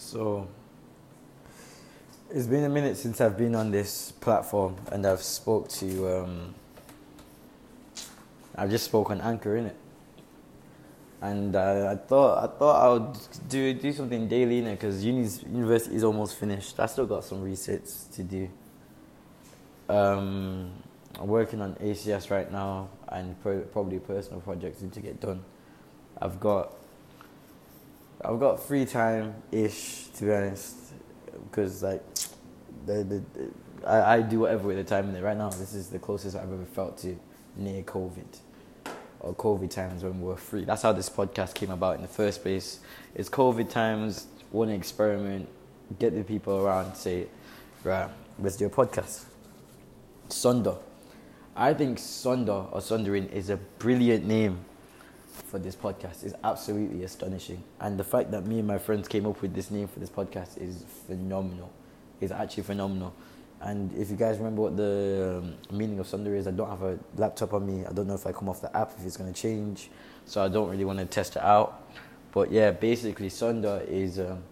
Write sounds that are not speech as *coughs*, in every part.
So it's been a minute since I've been on this platform and I've spoke to um, I've just spoken Anchor in it. And uh, I thought I thought I would do do something daily in it because uni's university is almost finished. I still got some research to do. Um, I'm working on ACS right now and probably personal projects need to get done. I've got I've got free time ish to be honest, because like the, the, the I, I do whatever with the time in it. Right now, this is the closest I've ever felt to near COVID or COVID times when we were free. That's how this podcast came about in the first place. It's COVID times, want to experiment, get the people around, say, right, let's do a podcast. Sonder. I think Sonder or Sundering is a brilliant name for this podcast is absolutely astonishing. And the fact that me and my friends came up with this name for this podcast is phenomenal. It's actually phenomenal. And if you guys remember what the um, meaning of Sonder is, I don't have a laptop on me. I don't know if I come off the app, if it's going to change. So I don't really want to test it out. But yeah, basically, Sonder is um,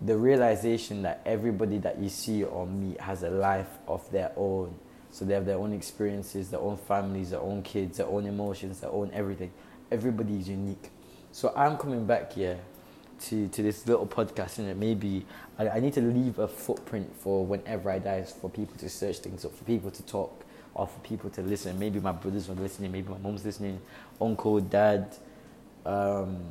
the realization that everybody that you see or meet has a life of their own. So they have their own experiences, their own families, their own kids, their own emotions, their own everything everybody is unique. So I'm coming back here to, to this little podcast and maybe I, I need to leave a footprint for whenever I die for people to search things up, for people to talk or for people to listen. Maybe my brothers are listening, maybe my mom's listening, uncle, dad, um,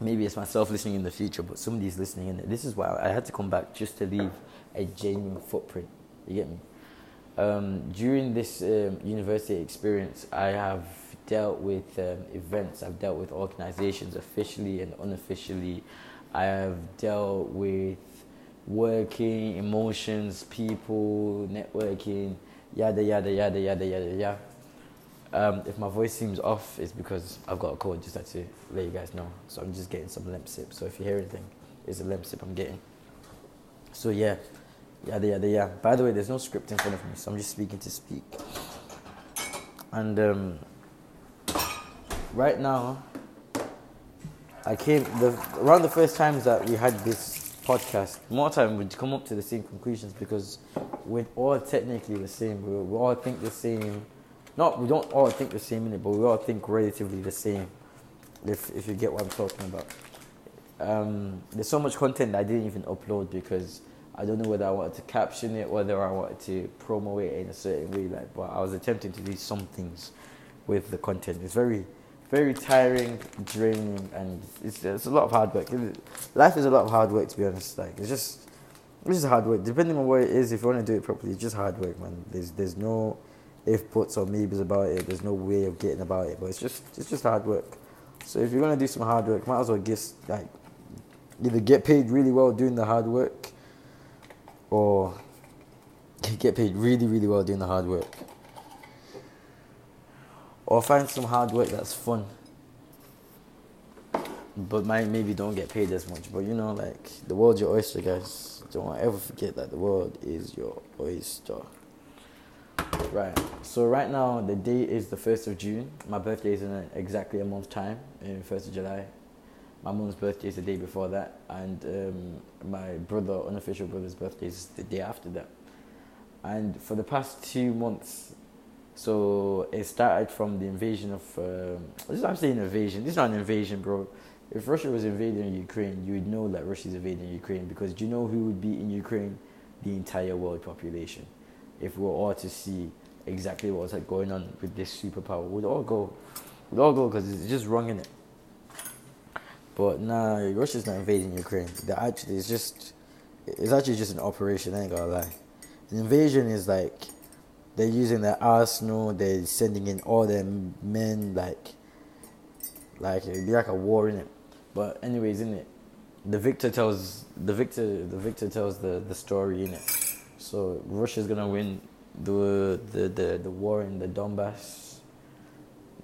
maybe it's myself listening in the future, but somebody's listening and this is why I had to come back just to leave a genuine footprint. You get me? Um, during this um, university experience, I have dealt with um, events, I've dealt with organizations officially and unofficially. I have dealt with working, emotions, people, networking, yada, yada, yada, yada, yada, yada. Um, if my voice seems off, it's because I've got a cold, just had to let you guys know. So I'm just getting some Lemsip. So if you hear anything, it's a Lemsip I'm getting. So yeah, yada, yada, yeah. By the way, there's no script in front of me, so I'm just speaking to speak. And um, right now, I came the around the first times that we had this podcast. More time we'd come up to the same conclusions because we're all technically the same. We, we all think the same. Not we don't all think the same in it, but we all think relatively the same. If if you get what I'm talking about. Um, there's so much content I didn't even upload because I don't know whether I wanted to caption it, whether I wanted to promote it in a certain way. Like, but I was attempting to do some things with the content. It's very very tiring, draining, and it's, it's a lot of hard work. Life is a lot of hard work, to be honest. Like it's just it's just hard work. Depending on what it is, if you want to do it properly, it's just hard work, man. There's there's no if buts or maybes about it. There's no way of getting about it, but it's just it's just hard work. So if you're gonna do some hard work, might as well just like either get paid really well doing the hard work, or *laughs* get paid really really well doing the hard work. Or find some hard work that's fun but might maybe don't get paid as much. But you know like the world's your oyster guys. Don't ever forget that the world is your oyster. Right so right now the date is the 1st of june. My birthday is in exactly a month's time in 1st of july my mom's birthday is the day before that and um, my brother unofficial brother's birthday is the day after that and for the past two months so it started from the invasion of. Uh, I'm saying invasion. This is not an invasion, bro. If Russia was invading Ukraine, you would know that Russia's invading Ukraine because do you know who would be in Ukraine? The entire world population. If we were all to see exactly what's like going on with this superpower, we'd all go. We'd all go because it's just wrong in it. But nah, Russia's not invading Ukraine. They're actually, it's just, it's actually just an operation. I ain't gonna lie. An invasion is like they're using their arsenal. They're sending in all their men, like, like it'd be like a war in it. But anyways, in it, the victor tells the victor the victor tells the the story in it. So Russia's gonna win the the the, the war in the Donbass,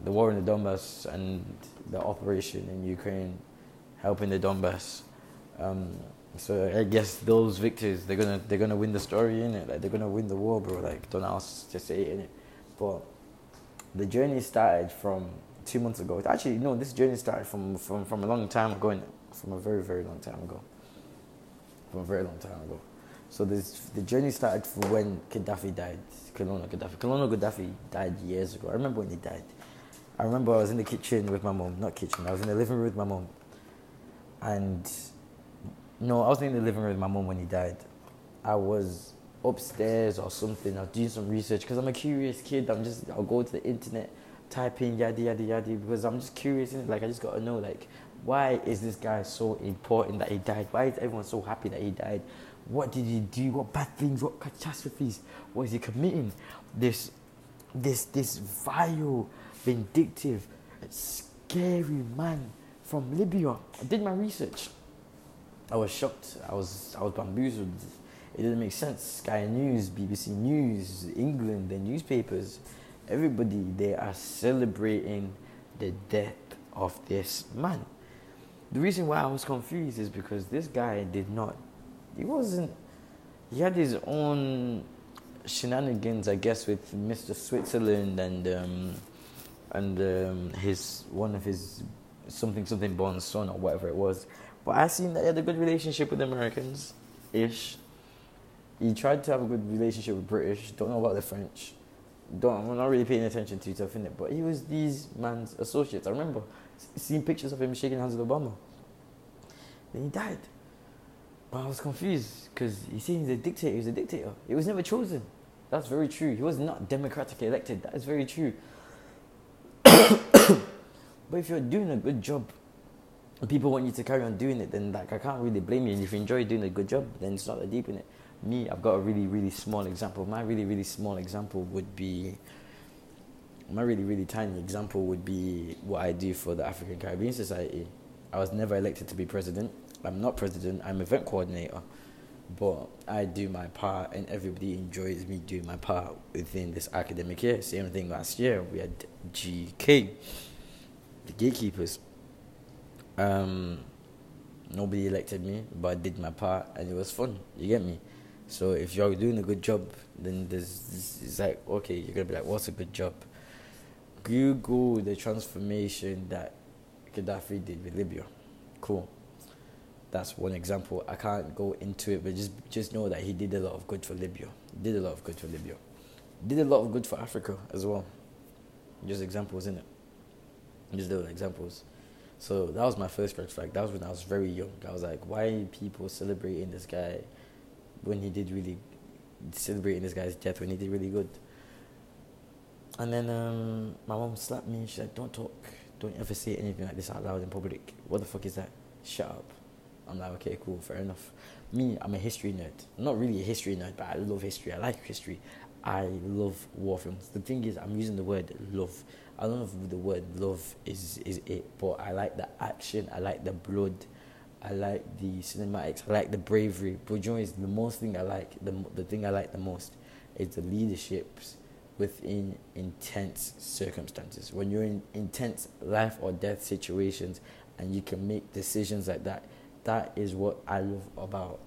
the war in the Donbass, and the operation in Ukraine, helping the Donbass. Um, so I guess those victors they're gonna they're gonna win the story in it. Like they're gonna win the war, bro. Like don't ask, to say it in it. But the journey started from two months ago. Actually, no, this journey started from from from a long time ago, from a very very long time ago. from a very long time ago. So this the journey started from when Gaddafi died. Colonel Gaddafi. Colonel Gaddafi died years ago. I remember when he died. I remember I was in the kitchen with my mom. Not kitchen. I was in the living room with my mom. And no, I wasn't in the living room with my mom when he died. I was upstairs or something. I was doing some research because I'm a curious kid. I'm just I'll go to the internet, type in yada yada yada because I'm just curious. Like I just got to know like why is this guy so important that he died? Why is everyone so happy that he died? What did he do? What bad things? What catastrophes was he committing? This, this, this vile, vindictive, scary man from Libya. I did my research. I was shocked. I was, I was bamboozled. It didn't make sense. Sky News, BBC News, England, the newspapers, everybody, they are celebrating the death of this man. The reason why I was confused is because this guy did not, he wasn't, he had his own shenanigans, I guess, with Mr. Switzerland and um, and um, his one of his something something born son or whatever it was. But I seen that he had a good relationship with Americans, ish. He tried to have a good relationship with British. Don't know about the French. Don't I'm not really paying attention to stuff in it. But he was these man's associates. I remember seeing pictures of him shaking hands with Obama. Then he died. But I was confused because he said he's a dictator. He's a dictator. He was never chosen. That's very true. He was not democratically elected. That is very true. *coughs* but if you're doing a good job, and people want you to carry on doing it, then like I can't really blame you. And if you enjoy doing a good job, then it's not that deep in it. Me, I've got a really, really small example. My really, really small example would be my really, really tiny example would be what I do for the African Caribbean Society. I was never elected to be president. I'm not president, I'm event coordinator. But I do my part and everybody enjoys me doing my part within this academic year. Same thing last year. We had GK, the gatekeepers. Um, nobody elected me, but I did my part and it was fun. You get me? So if you're doing a good job, then there's it's like okay, you're gonna be like, what's a good job? Google the transformation that Gaddafi did with Libya. Cool. That's one example. I can't go into it, but just just know that he did a lot of good for Libya. Did a lot of good for Libya. Did a lot of good for Africa as well. Just examples, in it. Just little examples. So that was my first red flag. That was when I was very young. I was like, why are people celebrating this guy when he did really celebrating this guy's death when he did really good. And then um, my mom slapped me. She's like, "Don't talk. Don't ever say anything like this out loud in public. What the fuck is that? Shut up." I'm like, okay, cool, fair enough. Me, I'm a history nerd. I'm not really a history nerd, but I love history. I like history. I love war films. The thing is, I'm using the word love. I don't know if the word love is is it, but I like the action. I like the blood. I like the cinematics. I like the bravery. But is the most thing I like. The the thing I like the most is the leaderships within intense circumstances. When you're in intense life or death situations, and you can make decisions like that that is what I love about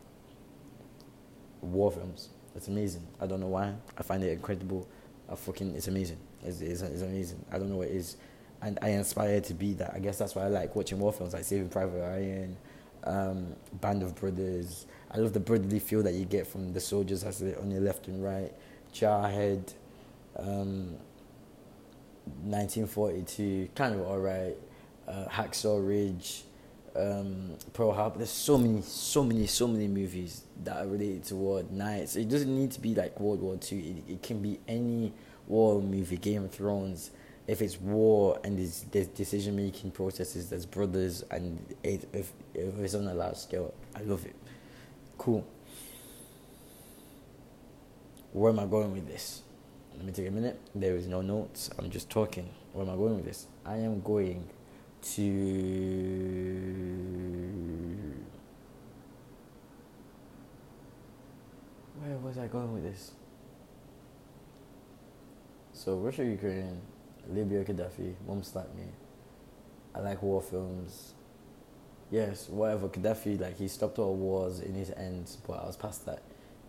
war films. It's amazing. I don't know why. I find it incredible. I fucking, it's amazing. It's, it's, it's amazing. I don't know what it is. And I aspire to be that. I guess that's why I like watching war films like Saving Private Ryan, um, Band of Brothers. I love the brotherly feel that you get from the soldiers as they on your left and right. Jarhead, um, 1942, kind of alright. Uh, Hacksaw Ridge, um, Pearl Harbor. There's so many, so many, so many movies that are related to war nights. It doesn't need to be like World War Two. It, it can be any war movie, Game of Thrones. If it's war and there's, there's decision making processes, there's brothers, and it, if, if it's on a large scale, I love it. Cool. Where am I going with this? Let me take a minute. There is no notes. I'm just talking. Where am I going with this? I am going to where was I going with this? So Russia, Ukraine, Libya, Gaddafi, mom slapped me. I like war films. Yes, whatever. Gaddafi, like he stopped all wars in his end, but I was past that.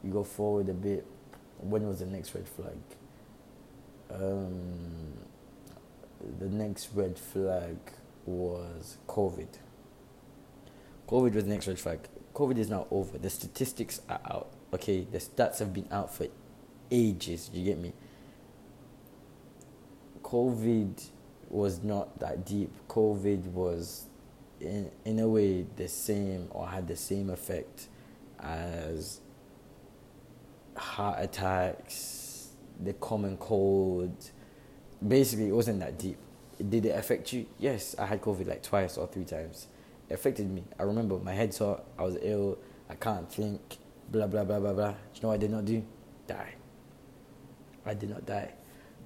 You go forward a bit. When was the next red flag? Um, the next red flag was COVID. COVID was the next red flag. COVID is now over. The statistics are out. Okay, the stats have been out for ages. Do you get me? COVID was not that deep. COVID was, in in a way, the same or had the same effect as heart attacks, the common cold. Basically, it wasn't that deep. Did it affect you? Yes, I had COVID like twice or three times. It affected me. I remember my head hurt. I was ill. I can't think. Blah blah blah blah blah. Do you know what I did not do? Die. I did not die.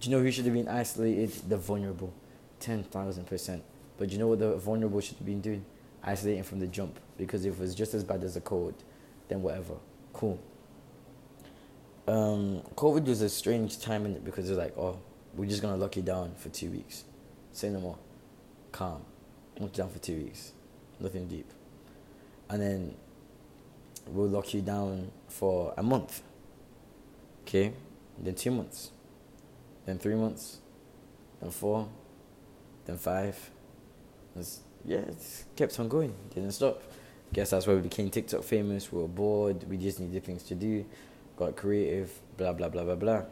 Do you know who should have been isolated? The vulnerable. 10,000%. But do you know what the vulnerable should have been doing? Isolating from the jump. Because if it was just as bad as a cold, then whatever. Cool. Um, COVID was a strange time in it because it's like, oh, we're just going to lock you down for two weeks. Say no more. Calm. Lock you down for two weeks. Nothing deep. And then we'll lock you down for a month. Okay? Then two months. Then three months. Then four then five. It's, yeah, it kept on going, didn't stop. Guess that's why we became TikTok famous. We were bored, we just needed things to do, got creative, blah, blah, blah, blah, blah.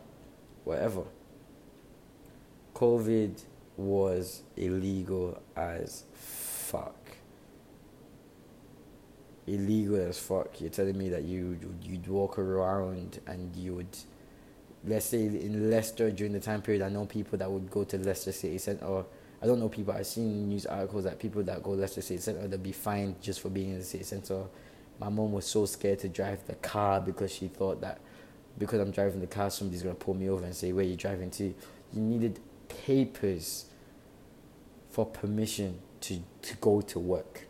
Whatever. COVID was illegal as fuck. Illegal as fuck. You're telling me that you you'd walk around and you would, let's say in Leicester during the time period. I know people that would go to Leicester City Centre I don't know people. I've seen news articles that people that go Leicester City Centre they'll be fined just for being in the city centre. My mom was so scared to drive the car because she thought that because I'm driving the car, somebody's gonna pull me over and say, "Where you driving to?" You needed papers for permission to to go to work.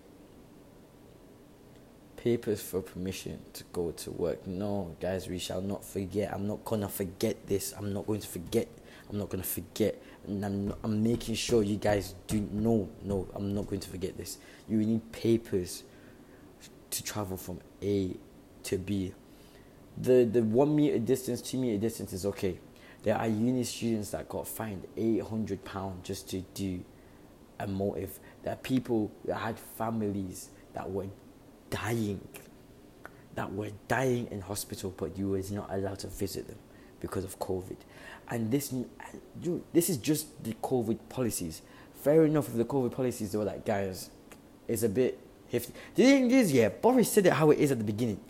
Papers for permission to go to work. No, guys, we shall not forget. I'm not gonna forget this. I'm not going to forget. I'm not gonna forget and I'm, I'm making sure you guys do no no i'm not going to forget this you need papers to travel from a to b the the one meter distance two meter distance is okay there are uni students that got fined 800 pounds just to do a motive there are people that had families that were dying that were dying in hospital but you was not allowed to visit them because of covid and this, dude, this is just the COVID policies. Fair enough with the COVID policies, they were like, guys, it's a bit hefty. The thing is, yeah, Boris said it how it is at the beginning.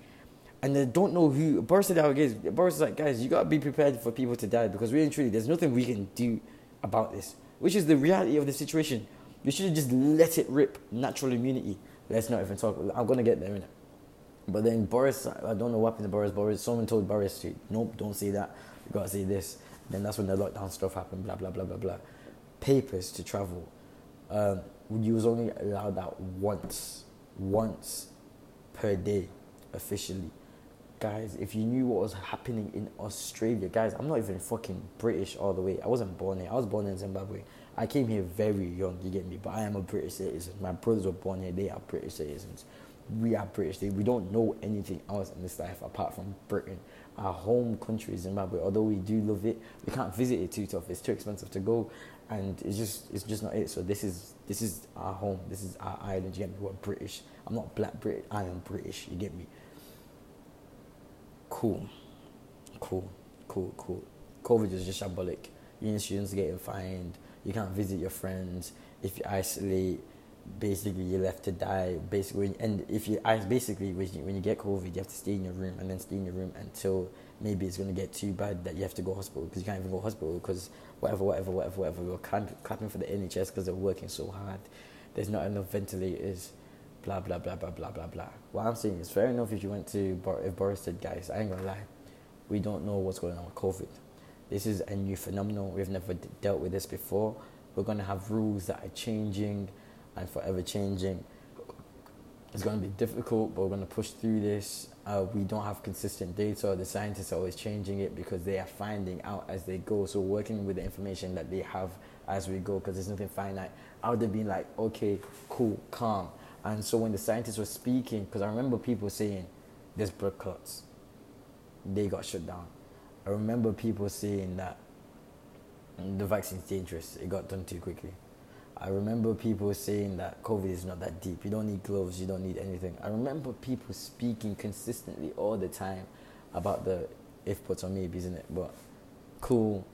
And they don't know who, Boris said how it is. Boris is like, guys, you gotta be prepared for people to die because really truly, there's nothing we can do about this, which is the reality of the situation. We should have just let it rip natural immunity. Let's not even talk. I'm gonna get there in it. But then Boris, I don't know what happened to Boris. Boris, someone told Boris nope, don't say that. You gotta say this. Then that's when the lockdown stuff happened, blah, blah, blah, blah, blah. Papers to travel. Um, you was only allowed that once, once per day, officially. Guys, if you knew what was happening in Australia, guys, I'm not even fucking British all the way. I wasn't born here. I was born in Zimbabwe. I came here very young, you get me? But I am a British citizen. My brothers were born here. They are British citizens. We are British. We don't know anything else in this life apart from Britain our home country is Zimbabwe. Although we do love it, we can't visit it too tough. It's too expensive to go, and it's just it's just not it. So this is this is our home. This is our island. You get me? We're British. I'm not black Brit. I am British. You get me? Cool, cool, cool, cool. COVID is just shambolic. Uni students getting fined. You can't visit your friends if you isolate basically you're left to die. Basically, and if you, basically when you, when you get COVID, you have to stay in your room and then stay in your room until maybe it's gonna get too bad that you have to go hospital because you can't even go hospital because whatever, whatever, whatever, whatever. We're clapping for the NHS because they're working so hard. There's not enough ventilators. Blah blah blah blah blah blah blah. What I'm saying is fair enough if you went to if Boris said, guys, I ain't gonna lie, we don't know what's going on with COVID. This is a new phenomenon. We've never d- dealt with this before. We're gonna have rules that are changing and forever changing. It's going to be difficult, but we're going to push through this. Uh, we don't have consistent data. The scientists are always changing it because they are finding out as they go. So working with the information that they have as we go, because there's nothing finite. I would have been like, okay, cool, calm. And so when the scientists were speaking, because I remember people saying, there's blood clots. They got shut down. I remember people saying that the vaccine's dangerous. It got done too quickly. I remember people saying that COVID is not that deep. You don't need gloves. You don't need anything. I remember people speaking consistently all the time about the if buts or in it. But cool,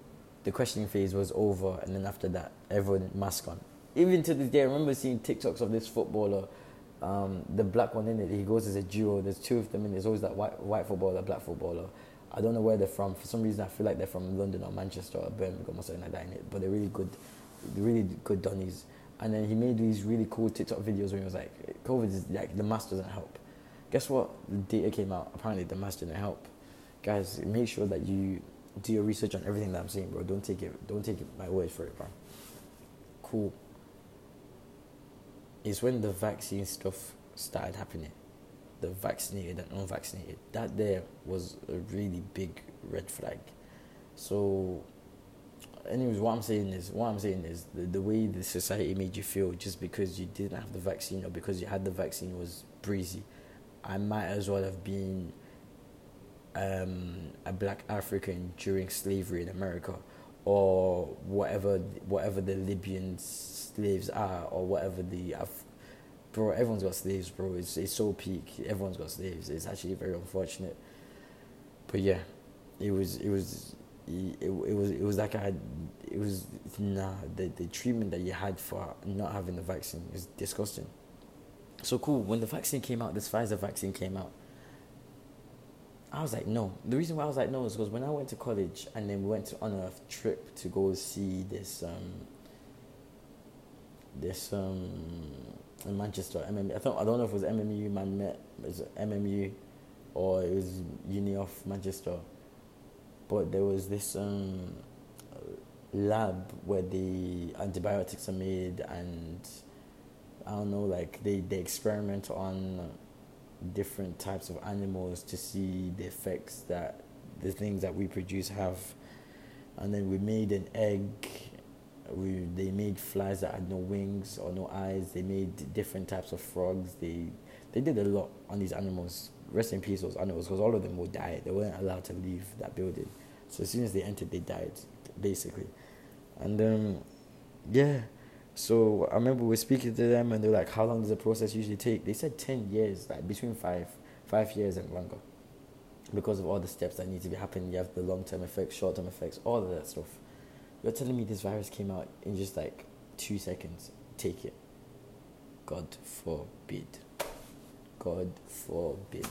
the questioning phase was over, and then after that, everyone mask on. Even to this day, I remember seeing TikToks of this footballer, um, the black one in it. He goes as a duo. There's two of them, and there's always that white white footballer, black footballer. I don't know where they're from. For some reason, I feel like they're from London or Manchester or Birmingham or something like that. But they're really good really good Donnies. And then he made these really cool TikTok videos where he was like, COVID is like the mask doesn't help. Guess what? The data came out. Apparently, the mask didn't help. Guys, make sure that you do your research on everything that I'm saying, bro. Don't take it. Don't take it my word for it, bro. Cool. It's when the vaccine stuff started happening, the vaccinated and unvaccinated. That there was a really big red flag. So anyways, what I'm saying is, what I'm saying is, the, the way the society made you feel just because you didn't have the vaccine or because you had the vaccine was breezy. I might as well have been um, a black African during slavery in America, or whatever whatever the Libyan slaves are, or whatever the Af- bro. Everyone's got slaves, bro. It's it's so peak. Everyone's got slaves. It's actually very unfortunate. But yeah, it was it was it, it was it was like I had, it was nah the the treatment that you had for not having the vaccine is disgusting. So cool. When the vaccine came out, this Pfizer vaccine came out. I was like, no. The reason why I was like, no is because when I went to college and then we went to, on a trip to go see this um this um in Manchester MMU. I thought I don't know if it was MMU Man Met, was MMU, or it was Uni of Manchester but there was this um, lab where the antibiotics are made and I don't know, like they, they experiment on different types of animals to see the effects that the things that we produce have. And then we made an egg. We they made flies that had no wings or no eyes. They made different types of frogs. They they did a lot on these animals. Rest in peace, those animals, because all of them would die. They weren't allowed to leave that building. So as soon as they entered, they died, basically. And um, yeah. So I remember we were speaking to them, and they're like, "How long does the process usually take?" They said ten years, like between five, five years and longer, because of all the steps that need to be happening. You have the long-term effects, short-term effects, all of that stuff. You're telling me this virus came out in just like two seconds? Take it. God forbid. God forbid.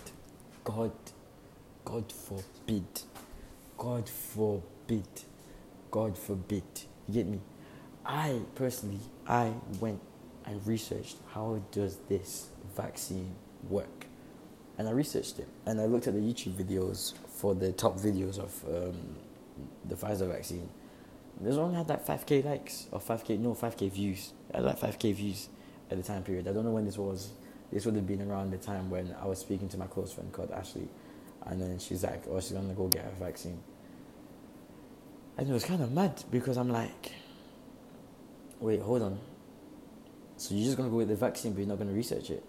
God. God forbid. God forbid. God forbid. You get me? I personally, I went and researched how does this vaccine work, and I researched it, and I looked at the YouTube videos for the top videos of um, the Pfizer vaccine. This one had like 5k likes or 5k no 5k views. Had like 5k views at the time period. I don't know when this was. This would have been around the time when I was speaking to my close friend called Ashley, and then she's like, "Oh, she's gonna go get a vaccine." And it was kind of mad because I'm like, wait, hold on. So you're just gonna go get the vaccine, but you're not gonna research it?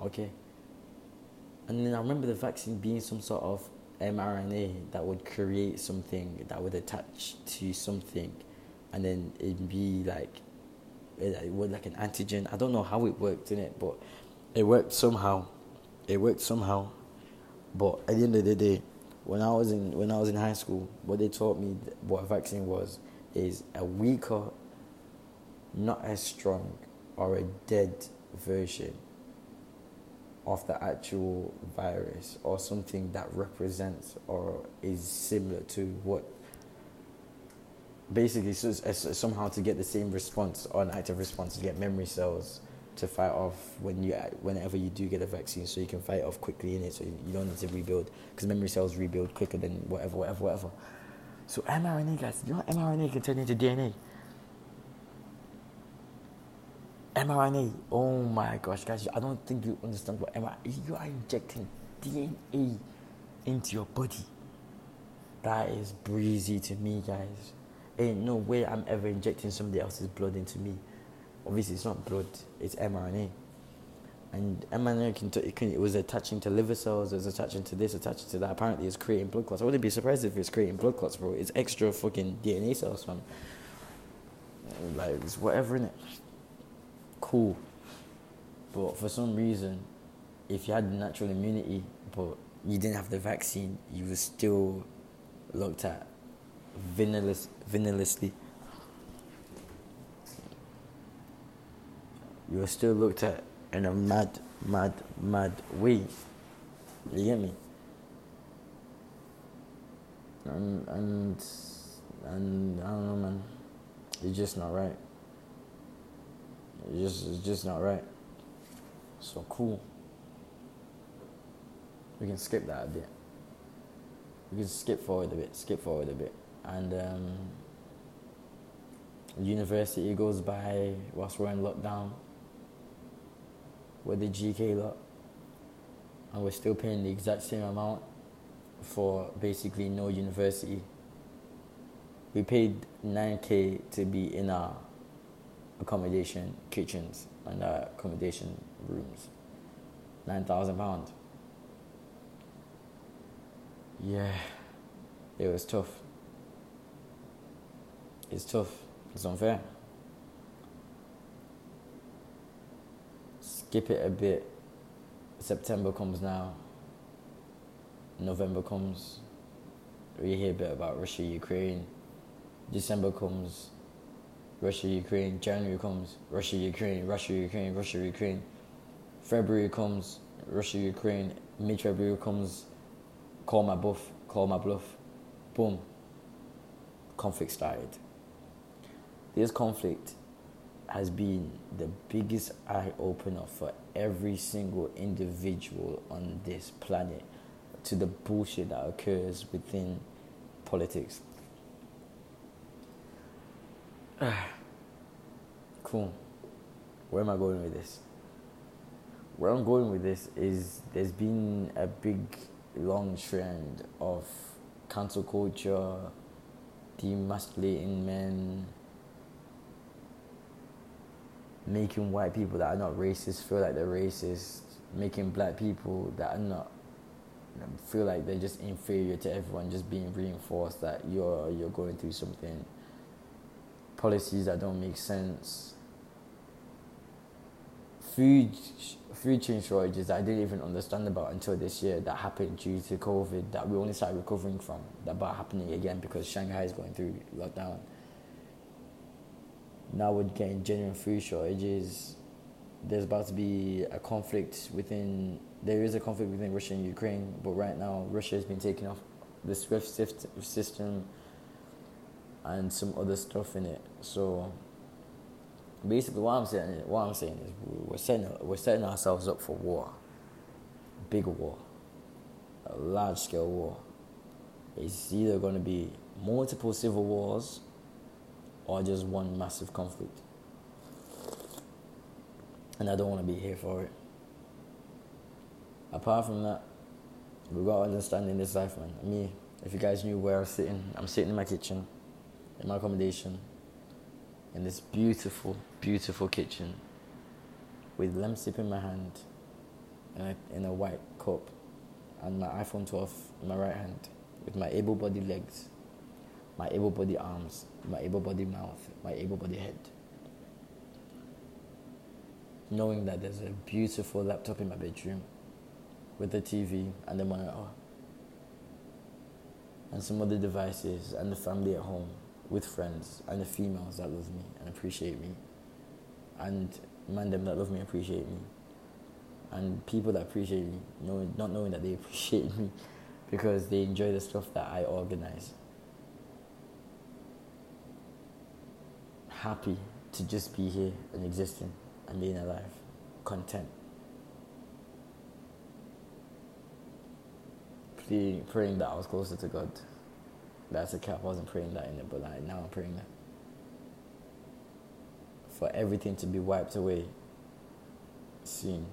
Okay. And then I remember the vaccine being some sort of mRNA that would create something that would attach to something, and then it'd be like, eh, it would like an antigen. I don't know how it worked in it, but it worked somehow. It worked somehow. But at the end of the day, when I was in when I was in high school, what they taught me what a vaccine was is a weaker, not as strong, or a dead version of the actual virus or something that represents or is similar to what basically so, somehow to get the same response or an active response to get memory cells to fight off when you whenever you do get a vaccine, so you can fight off quickly in it, so you don't need to rebuild because memory cells rebuild quicker than whatever, whatever, whatever. So mRNA, guys, you know mRNA can turn into DNA. mRNA, oh my gosh, guys, I don't think you understand what mRNA. You are injecting DNA into your body. That is breezy to me, guys. Ain't no way I'm ever injecting somebody else's blood into me obviously it's not blood, it's mRNA. And mRNA can, t- it, can, it was attaching to liver cells, it was attaching to this, attaching to that. Apparently, it's creating blood clots. I wouldn't be surprised if it's creating blood clots, bro. It's extra fucking DNA cells, man. like it's whatever in it. Cool. But for some reason, if you had natural immunity, but you didn't have the vaccine, you were still looked at villainous, villainously. You were still looked at in a mad, mad, mad way. You get me? And and and I don't know, man. It's just not right. It's just it's just not right. So cool. We can skip that a bit. We can skip forward a bit. Skip forward a bit, and um, university goes by whilst we're in lockdown. With the GK lot, and we're still paying the exact same amount for basically no university. We paid 9k to be in our accommodation kitchens and our accommodation rooms. 9,000 pounds. Yeah, it was tough. It's tough. It's unfair. Skip it a bit. September comes now. November comes. We hear a bit about Russia, Ukraine. December comes. Russia, Ukraine. January comes. Russia, Ukraine. Russia, Ukraine. Russia, Ukraine. February comes. Russia, Ukraine. Mid February comes. Call my bluff. Call my bluff. Boom. Conflict started. This conflict has been the biggest eye opener for every single individual on this planet to the bullshit that occurs within politics. *sighs* cool. Where am I going with this? Where I'm going with this is there's been a big, long trend of cancel culture, demasculating men, making white people that are not racist feel like they're racist, making black people that are not feel like they're just inferior to everyone, just being reinforced that you're you're going through something. Policies that don't make sense. Food food chain shortages I didn't even understand about until this year that happened due to COVID that we only started recovering from. That about happening again because Shanghai is going through lockdown. Now we're getting genuine food shortages. There's about to be a conflict within there is a conflict between Russia and Ukraine, but right now Russia has been taking off the SWIFT system and some other stuff in it. So basically, what I'm saying, what I'm saying is we're setting we're setting ourselves up for war, big war, a large scale war. It's either going to be multiple civil wars or just one massive conflict. And I don't want to be here for it apart from that, we got to understand in this life, man. Me, if you guys knew where I'm sitting, I'm sitting in my kitchen, in my accommodation, in this beautiful, beautiful kitchen, with Lemsip in my hand, in a, in a white cup, and my iPhone 12 in my right hand, with my able-bodied legs, my able-bodied arms, my able-bodied mouth, my able-bodied head. Knowing that there's a beautiful laptop in my bedroom with the TV and the monitor and some other devices and the family at home with friends and the females that love me and appreciate me and man them that love me appreciate me and people that appreciate me knowing, not knowing that they *laughs* appreciate me because they enjoy the stuff that I organize. Happy to just be here and existing and being alive, content. praying that I was closer to God. That's a cap. I wasn't praying that in it, but like now I'm praying that. For everything to be wiped away. Seen.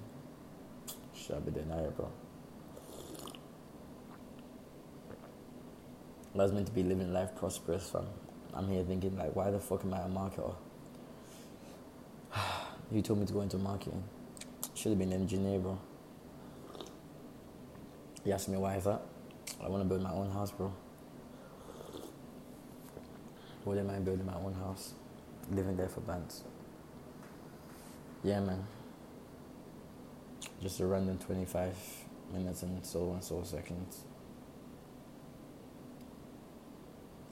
Shabby denier, bro. I was meant to be living life prosperous, fam. I'm here thinking like, why the fuck am I a marketer? *sighs* you told me to go into marketing. Should have been an engineer, bro. He asked me why is that? I want to build my own house, bro. Wouldn't mind building my own house. living there for bands. Yeah, man. Just a random 25 minutes and so and so seconds.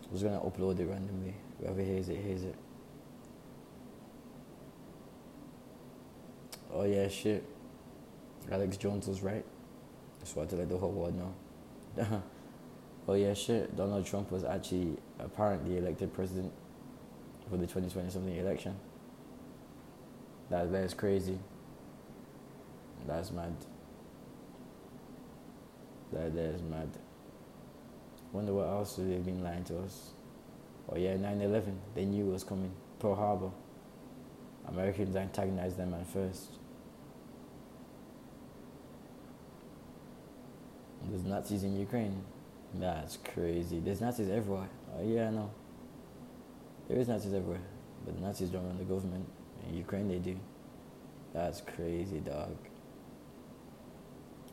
I was gonna upload it randomly. Whoever hears it, hears it. Oh yeah, shit. Alex Jones was right. Just wanted to let the whole world know. *laughs* oh yeah, shit. Donald Trump was actually apparently elected president for the 2020 something election. That that is crazy. That's mad. That that is mad. Wonder what else they've been lying to us. Oh yeah, 9/11. They knew it was coming. Pearl Harbor. Americans antagonized them at first. There's Nazis in Ukraine. That's crazy. There's Nazis everywhere. Oh yeah, I know. There is Nazis everywhere, but the Nazis don't run the government. In Ukraine, they do. That's crazy, dog.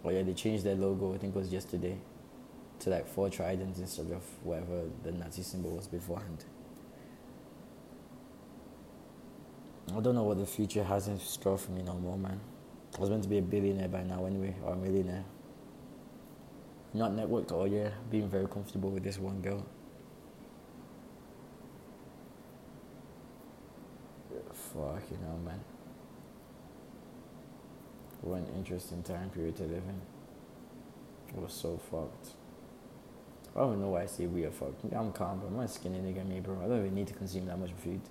Oh yeah, they changed their logo. I think it was yesterday to like four tridents instead of whatever the Nazi symbol was beforehand. I don't know what the future has in store for me no more, man. I was meant to be a billionaire by now anyway, or a millionaire. Not networked all year, being very comfortable with this one girl. Fucking hell, man. What an interesting time period to live in. It was so fucked. I don't know why I say we are fucked. I'm calm, but I'm not skinny nigga, me, bro. I don't even need to consume that much food.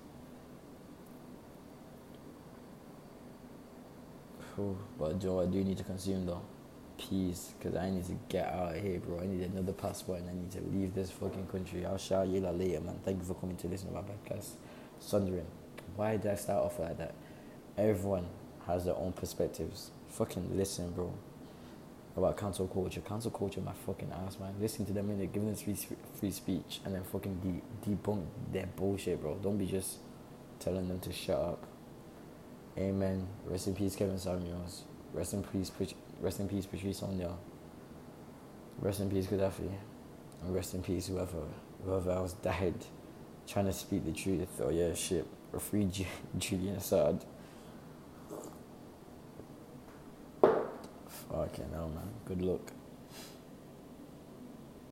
Whew, but Joe, I do need to consume though. Peace, because I need to get out of here, bro. I need another passport and I need to leave this fucking country. I'll shout you later, man. Thank you for coming to listen to my podcast. Sundering. Why did I start off like that? Everyone has their own perspectives. Fucking listen, bro. About cancel culture. Cancel culture, my fucking ass, man. Listen to them when they're giving us free, free speech and then fucking de- debunk their bullshit, bro. Don't be just telling them to shut up. Amen. Rest in peace, Kevin Samuels. Rest in peace, rest in peace, Patrice O'Neal. Rest in peace, Gaddafi. And rest in peace, whoever, whoever else died trying to speak the truth. Oh yeah, shit. Or free *laughs* Julian Assange. Fucking hell, man. Good luck.